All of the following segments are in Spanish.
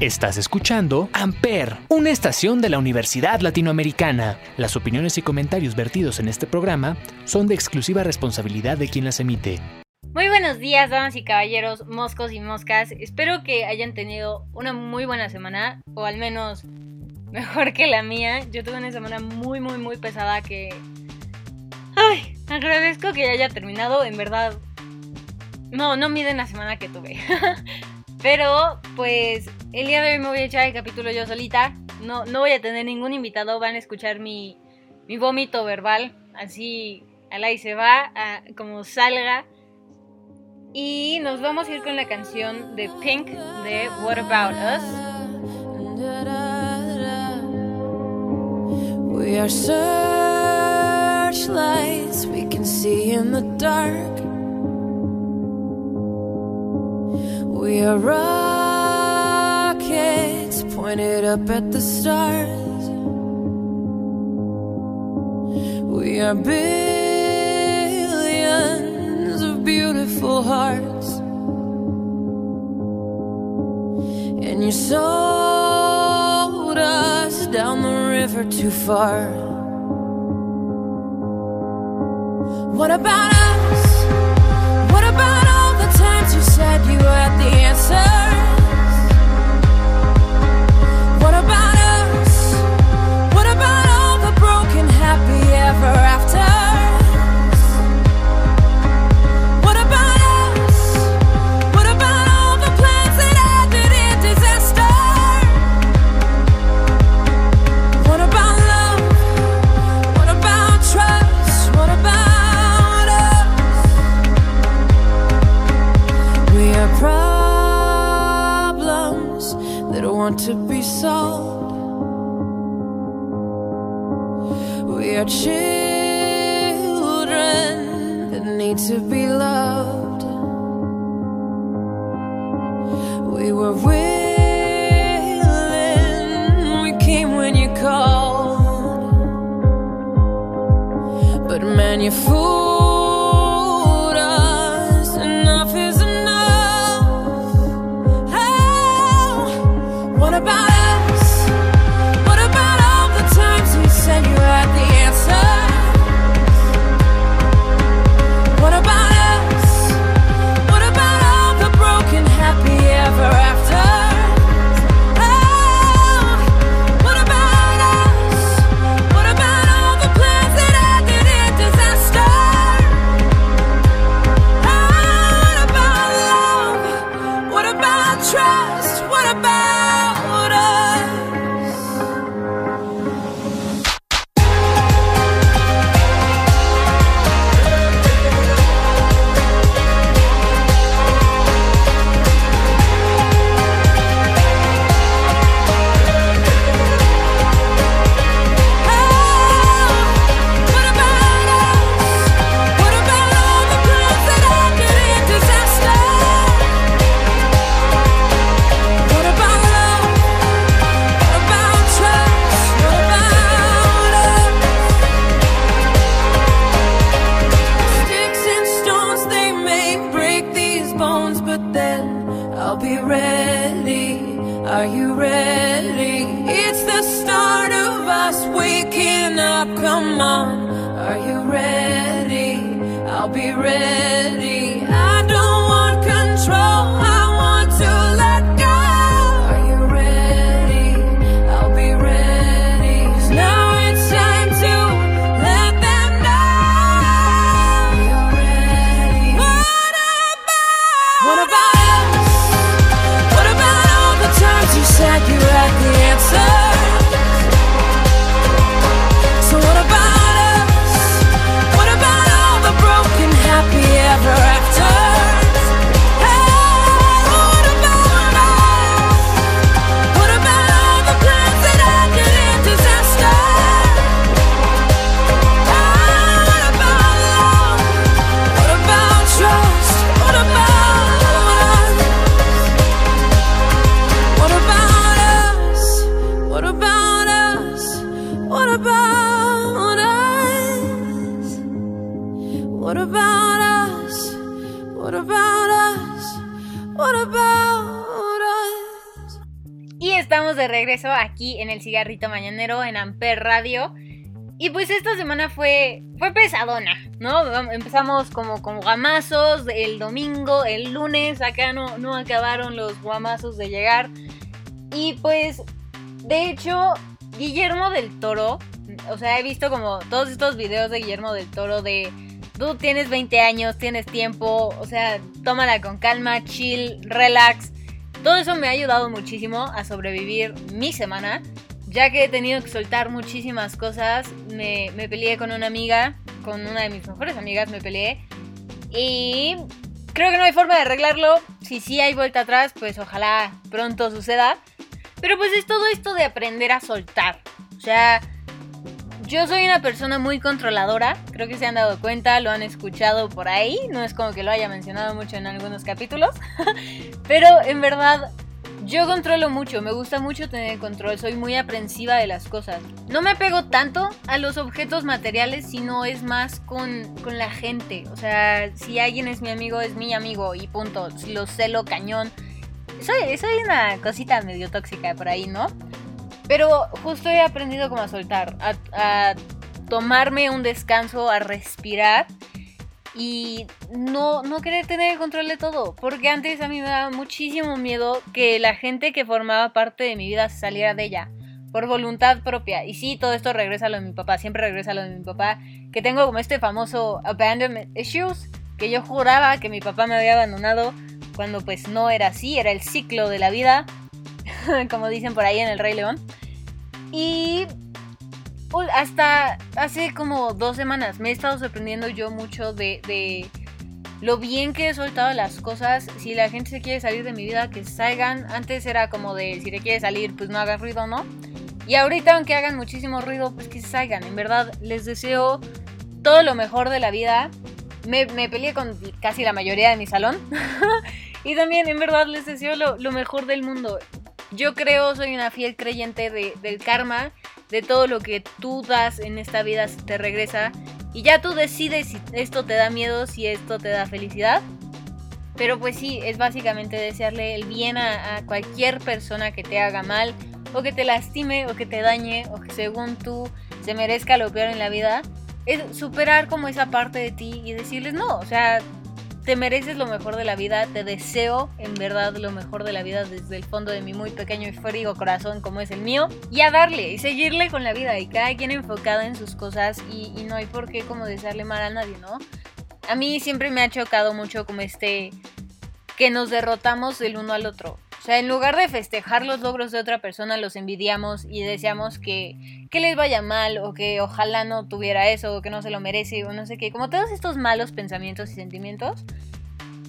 Estás escuchando Amper, una estación de la Universidad Latinoamericana. Las opiniones y comentarios vertidos en este programa son de exclusiva responsabilidad de quien las emite. Muy buenos días, damas y caballeros, moscos y moscas. Espero que hayan tenido una muy buena semana, o al menos mejor que la mía. Yo tuve una semana muy, muy, muy pesada que... Ay, agradezco que haya terminado, en verdad. No, no miden la semana que tuve. Pero, pues, el día de hoy me voy a echar el capítulo yo solita. No, no voy a tener ningún invitado, van a escuchar mi, mi vómito verbal. Así, al ahí se va, como salga. Y nos vamos a ir con la canción de Pink de What About Us. We are searchlights we can see in the dark. We are rockets pointed up at the stars. We are billions of beautiful hearts. And you sold us down the river too far. What about us? loved. We were willing, we came when you called. But man, you fool. En el cigarrito mañanero en Amper Radio. Y pues esta semana fue, fue pesadona, ¿no? Empezamos como con guamazos el domingo, el lunes, acá no, no acabaron los guamazos de llegar. Y pues, de hecho, Guillermo del Toro, o sea, he visto como todos estos videos de Guillermo del Toro de tú tienes 20 años, tienes tiempo, o sea, tómala con calma, chill, relax. Todo eso me ha ayudado muchísimo a sobrevivir mi semana, ya que he tenido que soltar muchísimas cosas. Me, peleé con una amiga, con una de mis mejores amigas me peleé. Y creo que no hay forma de arreglarlo. Si sí hay vuelta atrás, pues ojalá pronto suceda. Pero pues es todo esto de aprender a soltar. O sea, yo soy una persona muy controladora, creo que se han dado cuenta, lo han escuchado por ahí, no es como que lo haya mencionado mucho en algunos capítulos, pero en verdad yo controlo mucho, me gusta mucho tener control, soy muy aprensiva de las cosas. No me apego tanto a los objetos materiales, sino es más con, con la gente. O sea, si alguien es mi amigo, es mi amigo y punto. Lo celo cañón. Soy, soy una cosita medio tóxica por ahí, ¿no? Pero justo he aprendido como a soltar, a, tomarme un descanso, a respirar y no, no querer tener el control de todo. Porque antes a mí me daba muchísimo miedo que la gente que formaba parte de mi vida saliera de ella. Por voluntad propia. Y sí, todo esto regresa a lo de mi papá. Siempre regresa a lo de mi papá. Que tengo como este famoso abandonment issues. Que yo juraba que mi papá me había abandonado. Cuando pues no era así. Era el ciclo de la vida. como dicen por ahí en el Rey León. Y hasta hace como dos semanas me he estado sorprendiendo yo mucho de, lo bien que he soltado las cosas. Si la gente se quiere salir de mi vida, que salgan. Antes era como de si te quiere salir, pues no hagas ruido, ¿no? Y ahorita, aunque hagan muchísimo ruido, pues que salgan. En verdad, les deseo todo lo mejor de la vida. Me, peleé con casi la mayoría de mi salón. y también, en verdad, les deseo lo mejor del mundo. Yo creo, soy una fiel creyente del karma, de todo lo que tú das en esta vida te regresa. Y ya tú decides si esto te da miedo, si esto te da felicidad. Pero pues sí, es básicamente desearle el bien a, cualquier persona que te haga mal, o que te lastime, o que te dañe, o que según tú se merezca lo peor en la vida. Es superar como esa parte de ti y decirles no, o sea, te mereces lo mejor de la vida, te deseo en verdad lo mejor de la vida desde el fondo de mi muy pequeño y frío corazón como es el mío. Y a darle y seguirle con la vida y cada quien enfocado en sus cosas y, no hay por qué como desearle mal a nadie, ¿no? A mí siempre me ha chocado mucho como este que nos derrotamos el uno al otro. O sea, en lugar de festejar los logros de otra persona, los envidiamos y deseamos que, que les vaya mal o que ojalá no tuviera eso o que no se lo merece o no sé qué. Como todos estos malos pensamientos y sentimientos.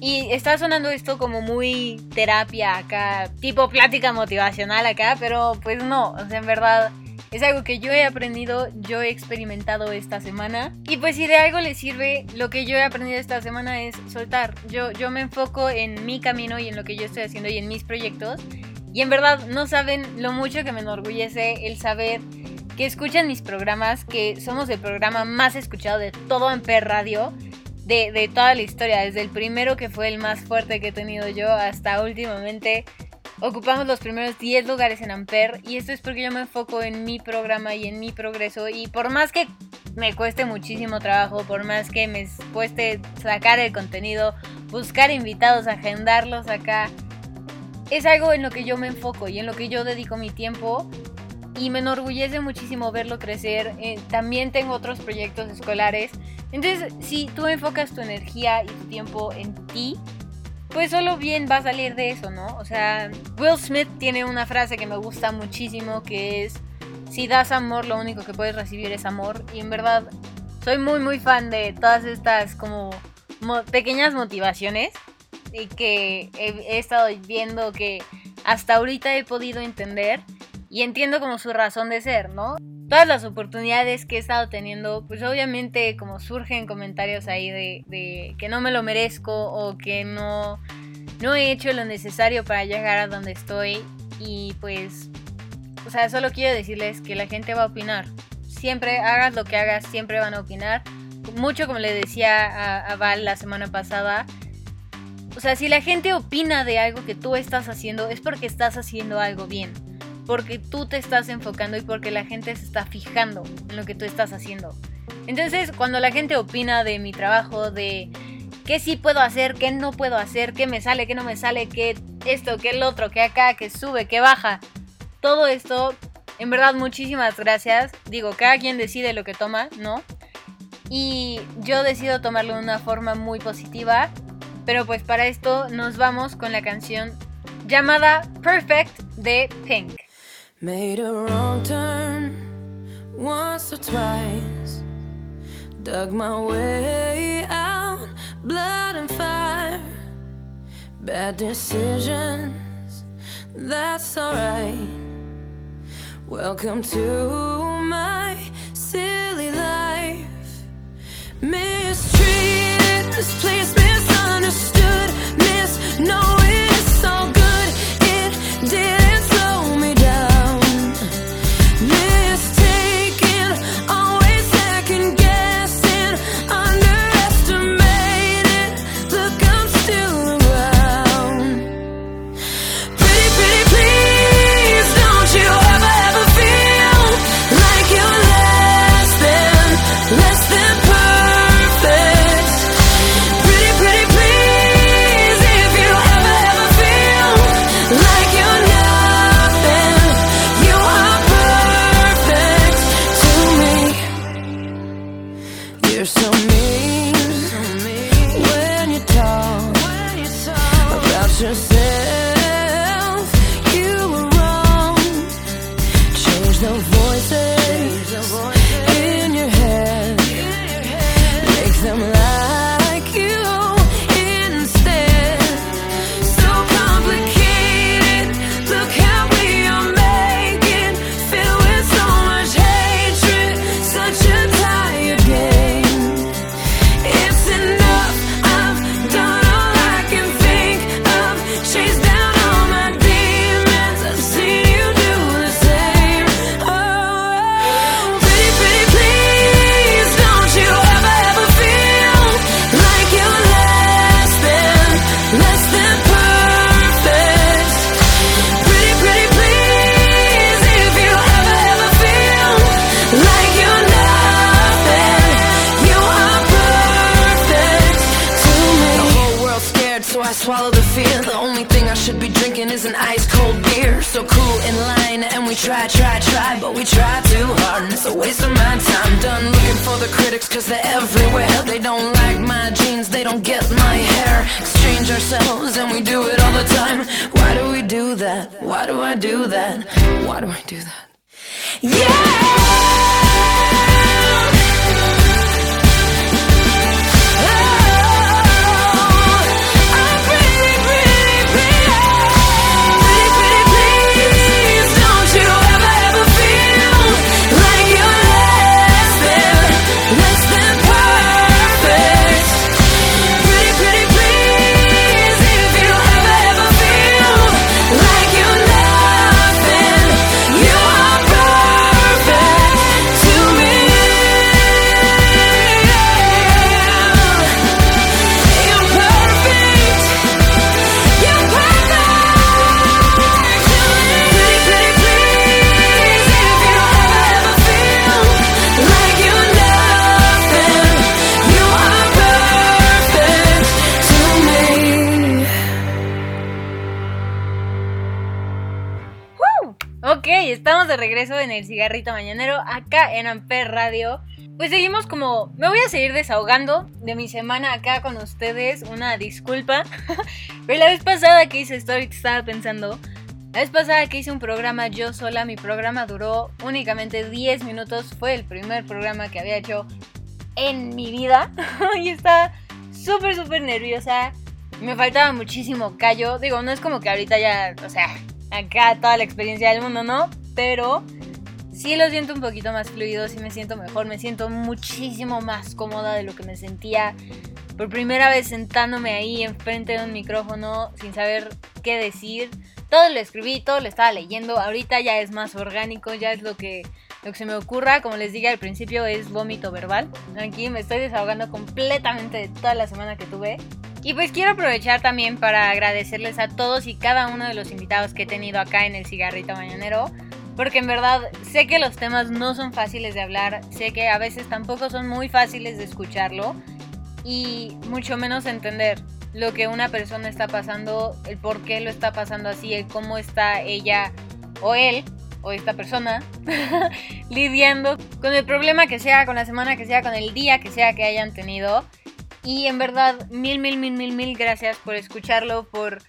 Y está sonando esto como muy terapia acá, tipo plática motivacional acá, pero pues no, o sea, en verdad es algo que yo he aprendido, yo he experimentado esta semana. Y pues si de algo le sirve, lo que yo he aprendido esta semana es soltar. Yo, yo me enfoco en mi camino y en lo que yo estoy haciendo y en mis proyectos. Y en verdad no saben lo mucho que me enorgullece el saber que escuchan mis programas, que somos el programa más escuchado de todo Amper Radio. De, de, toda la historia, desde el primero que fue el más fuerte que he tenido yo hasta últimamente ocupamos los primeros 10 lugares en Amper y esto es porque yo me enfoco en mi programa y en mi progreso y por más que me cueste muchísimo trabajo, por más que me cueste sacar el contenido, buscar invitados, agendarlos acá, es algo en lo que yo me enfoco y en lo que yo dedico mi tiempo y me enorgullece muchísimo verlo crecer. Eh, también tengo otros proyectos escolares. Entonces, si tú enfocas tu energía y tu tiempo en ti, pues solo bien va a salir de eso, ¿no? O sea, Will Smith tiene una frase que me gusta muchísimo que es, si das amor, lo único que puedes recibir es amor. Y en verdad, soy muy, muy fan de todas estas como pequeñas motivaciones y que he, he estado viendo que hasta ahorita he podido entender y entiendo como su razón de ser, ¿no? Todas las oportunidades que he estado teniendo, pues obviamente como surgen comentarios ahí de, que no me lo merezco o que no, no he hecho lo necesario para llegar a donde estoy y pues, o sea, solo quiero decirles que la gente va a opinar. Siempre hagas lo que hagas, siempre van a opinar. Mucho como le decía a, a Val la semana pasada, o sea, si la gente opina de algo que tú estás haciendo, es porque estás haciendo algo bien. Porque tú te estás enfocando y porque la gente se está fijando en lo que tú estás haciendo. Entonces, cuando la gente opina de mi trabajo, de qué sí puedo hacer, qué no puedo hacer, qué me sale, qué no me sale, qué esto, qué el otro, qué acá, qué sube, qué baja, todo esto, en verdad, muchísimas gracias. Digo, cada quien decide lo que toma, ¿no? Y yo decido tomarlo de una forma muy positiva pero pues para esto nos vamos con la canción llamada Perfect de Pink. Made a wrong turn once or twice. Dug my way out, blood and fire. Bad decisions, that's alright. Welcome to my silly life. Mistreated, this place You're so mean, so mean. when you talk, when you talk about yourself. try, try, try, but we try too hard And it's a waste of my time Done looking for the critics cause they're everywhere They don't like my jeans, they don't get my hair Exchange ourselves and we do it all the time Why do we do that? Why do I do that? Why do I do that? Yeah! En el cigarrito mañanero acá en Amper Radio. Pues seguimos como, me voy a seguir desahogando de mi semana acá con ustedes, una disculpa. Pero la vez pasada que hice Story estaba pensando, la vez pasada que hice un programa yo sola, mi programa duró únicamente 10 minutos, fue el primer programa que había hecho en mi vida y estaba súper, súper nerviosa. Me faltaba muchísimo callo. Digo, no es como que ahorita ya, o sea, acá toda la experiencia del mundo, ¿no? Pero sí lo siento un poquito más fluido, sí me siento mejor, me siento muchísimo más cómoda de lo que me sentía por primera vez sentándome ahí enfrente de un micrófono sin saber qué decir. Todo lo escribí, todo lo estaba leyendo, ahorita ya es más orgánico, ya es lo que, lo que se me ocurra, como les dije al principio es vómito verbal. Aquí me estoy desahogando completamente de toda la semana que tuve. Y pues quiero aprovechar también para agradecerles a todos y cada uno de los invitados que he tenido acá en el cigarrito mañanero. Porque en verdad sé que los temas no son fáciles de hablar, sé que a veces tampoco son muy fáciles de escucharlo y mucho menos entender lo que una persona está pasando, el por qué lo está pasando así, el cómo está ella o él o esta persona lidiando con el problema que sea, con la semana que sea, con el día que sea que hayan tenido. Y en verdad, mil, mil, mil, mil, mil gracias por escucharlo, por...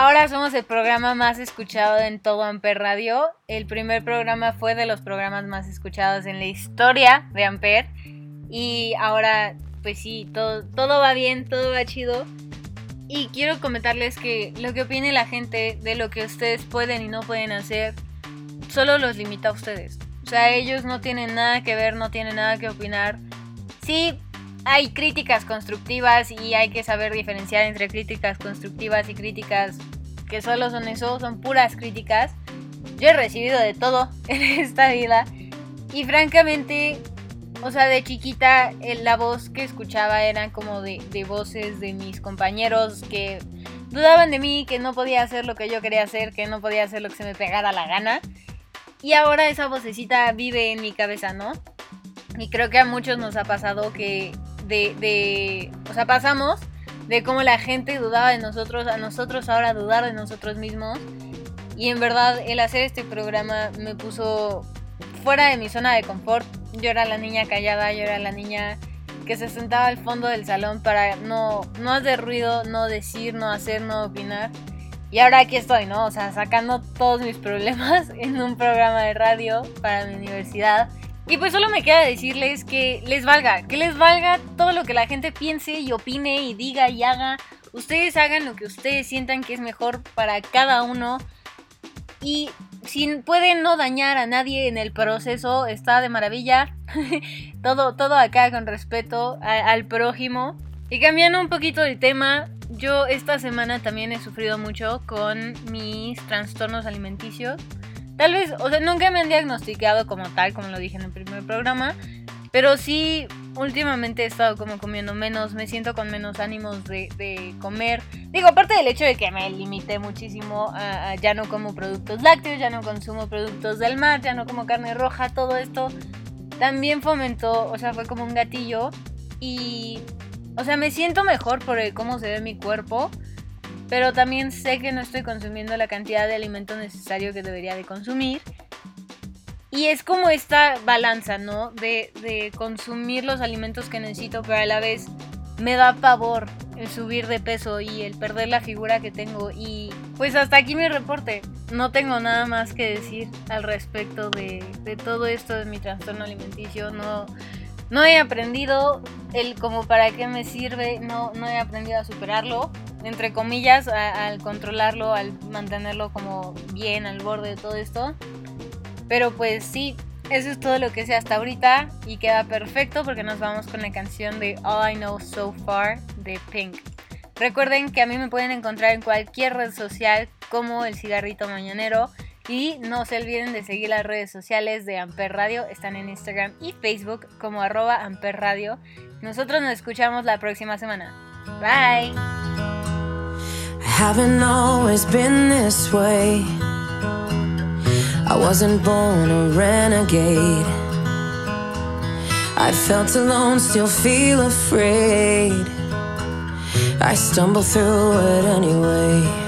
Ahora somos el programa más escuchado en todo Amper Radio. El primer programa fue de los programas más escuchados en la historia de Amper. Y ahora, pues sí, todo, todo va bien, todo va chido. Y quiero comentarles que lo que opine la gente de lo que ustedes pueden y no pueden hacer, solo los limita a ustedes. O sea, ellos no tienen nada que ver, no tienen nada que opinar. Sí, hay críticas constructivas y hay que saber diferenciar entre críticas constructivas y críticas que solo son eso, son puras críticas. Yo he recibido de todo en esta vida y francamente, o sea, de chiquita la voz que escuchaba eran como de, de voces de mis compañeros que dudaban de mí, que no podía hacer lo que yo quería hacer, que no podía hacer lo que se me pegara la gana. Y ahora esa vocecita vive en mi cabeza, ¿no? Y creo que a muchos nos ha pasado que de, o sea, pasamos de cómo la gente dudaba de nosotros, a nosotros ahora dudar de nosotros mismos. Y en verdad el hacer este programa me puso fuera de mi zona de confort. Yo era la niña callada, yo era la niña que se sentaba al fondo del salón para no, no hacer ruido, no decir, no hacer, no opinar. Y ahora aquí estoy, ¿no? O sea, sacando todos mis problemas en un programa de radio para mi universidad. Y pues solo me queda decirles que les valga, que les valga todo lo que la gente piense y opine y diga y haga. Ustedes hagan lo que ustedes sientan que es mejor para cada uno. Y si pueden no dañar a nadie en el proceso, está de maravilla. todo, todo acá con respeto al prójimo. Y cambiando un poquito de tema, yo esta semana también he sufrido mucho con mis trastornos alimenticios. Tal vez, o sea, nunca me han diagnosticado como tal, como lo dije en el primer programa, pero sí últimamente he estado como comiendo menos, me siento con menos ánimos de, comer. Digo, aparte del hecho de que me limité muchísimo a, ya no como productos lácteos, ya no consumo productos del mar, ya no como carne roja, todo esto también fomentó, o sea, fue como un gatillo y, o sea, me siento mejor por cómo se ve mi cuerpo pero también sé que no estoy consumiendo la cantidad de alimento necesario que debería de consumir. Y es como esta balanza, ¿no? De, de, consumir los alimentos que necesito, pero a la vez me da pavor el subir de peso y el perder la figura que tengo. Y pues hasta aquí mi reporte. No tengo nada más que decir al respecto de, de todo esto de mi trastorno alimenticio. No, no he aprendido el como para qué me sirve, no, no he aprendido a superarlo entre comillas, al controlarlo, al mantenerlo como bien al borde de todo esto. Pero pues sí, eso es todo lo que sé hasta ahorita y queda perfecto porque nos vamos con la canción de All I Know So Far de Pink. Recuerden que a mí me pueden encontrar en cualquier red social como el cigarrito mañanero y no se olviden de seguir las redes sociales de Amper Radio, están en Instagram y Facebook como arroba Amper Radio. Nosotros nos escuchamos la próxima semana. Bye. haven't always been this way. I wasn't born a renegade. I felt alone, still feel afraid. I stumble through it anyway.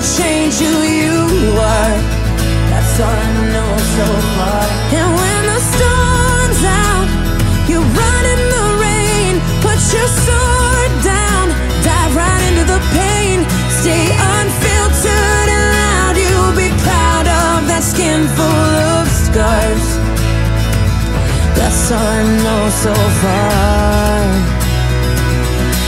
change who you are. That's all I know so far. And when the storm's out, you run in the rain, put your sword down, dive right into the pain, stay unfiltered and loud. You'll be proud of that skin full of scars. That's all I know so far.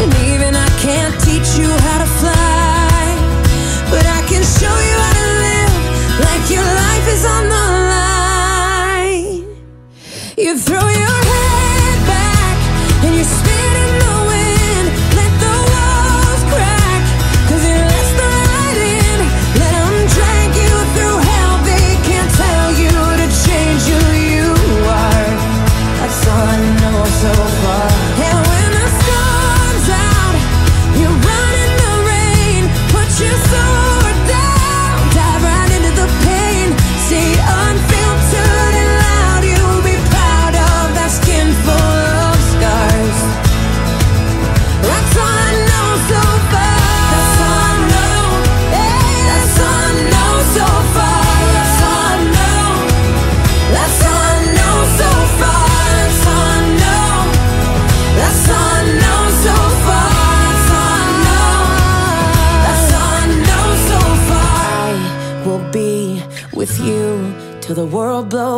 And even I can't teach you how to fly, but I can show you how to live like your life is on the line. You throw your head.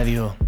Radio.